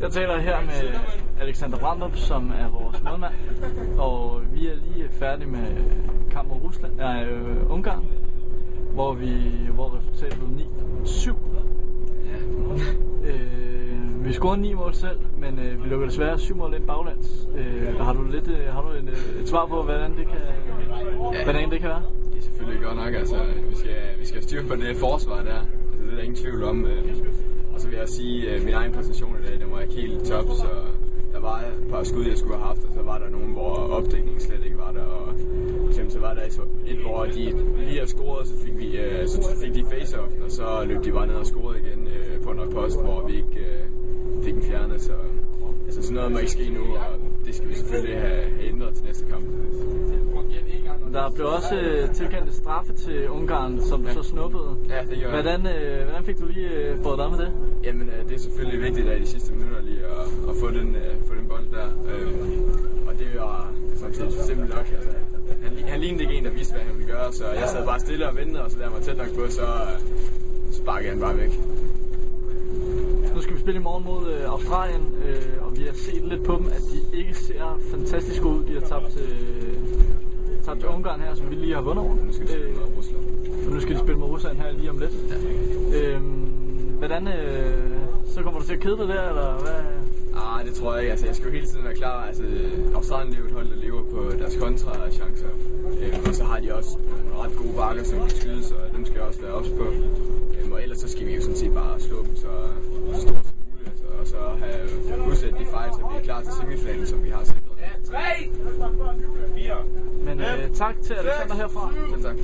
Jeg taler her med Alexander Brandrup, som er vores målmand, og vi er lige færdige med kamp mod Rusland, nej, øh, Ungarn, hvor vi hvor resultatet blev 9-7. Øh, vi scorede 9 mål selv, men øh, vi lukker desværre 7 mål ind baglands. Øh, har du lidt øh, har du en, øh, et svar på, hvordan det kan, hvordan det kan være? Det er selvfølgelig godt nok, altså vi skal, vi skal styre på det forsvar der. Altså, det er der ingen tvivl om. Øh. Og så vil jeg sige, at min egen præstation i dag, den var ikke helt top, så der var et par skud, jeg skulle have haft, og så var der nogen, hvor opdækningen slet ikke var der. Og for eksempel så var der et, hvor de lige har scoret, så fik, vi, øh, så fik de face-off, og så løb de bare ned og scorede igen øh, på en post, hvor vi ikke fik den fjernet. Så altså, sådan noget må ikke ske nu, og det skal vi selvfølgelig have, have ændret til næste kamp. Der blev også øh, tilkendt straffe til Ungarn, som du Ja. så snuppede. Ja, det gjorde. Hvordan, øh, hvordan fik du lige øh, fået dig med det? Jamen, øh, det er selvfølgelig vigtigt at i de sidste minutter lige at, at få, den, øh, få den bold der. Øh, og det var sådan set simpelt nok. Altså, han, han lignede ikke en, der vidste, hvad han ville gøre, så jeg sad bare stille og ventede, og så han var tæt nok på, så øh, sparkede han bare væk. Nu skal vi spille i morgen mod øh, Australien, øh, og vi har set lidt på dem, at de ikke ser fantastisk ud. De har tabt til, tabt til Ungarn her, som vi lige har vundet over. Nu skal vi spille mod Rusland. og nu skal de spille mod Rusland her lige om lidt. Øhm, hvordan, øh, så kommer du til at kede dig der, eller hvad? Ah, det tror jeg ikke. Altså, jeg skal jo hele tiden være klar. Altså, Australien er jo et hold, der lever på deres kontra-chancer. Øhm, og så har de også nogle ret gode bakker, som kan skyde, så dem skal jeg også være ops på. Øhm, og ellers så skal vi jo sådan set bare slå dem så, så stort som muligt. Altså, og så have udsat de fejl, så vi er klar til semifinalen, som vi har sikret. Men øh, tak til Alexander herfra. Selv tak.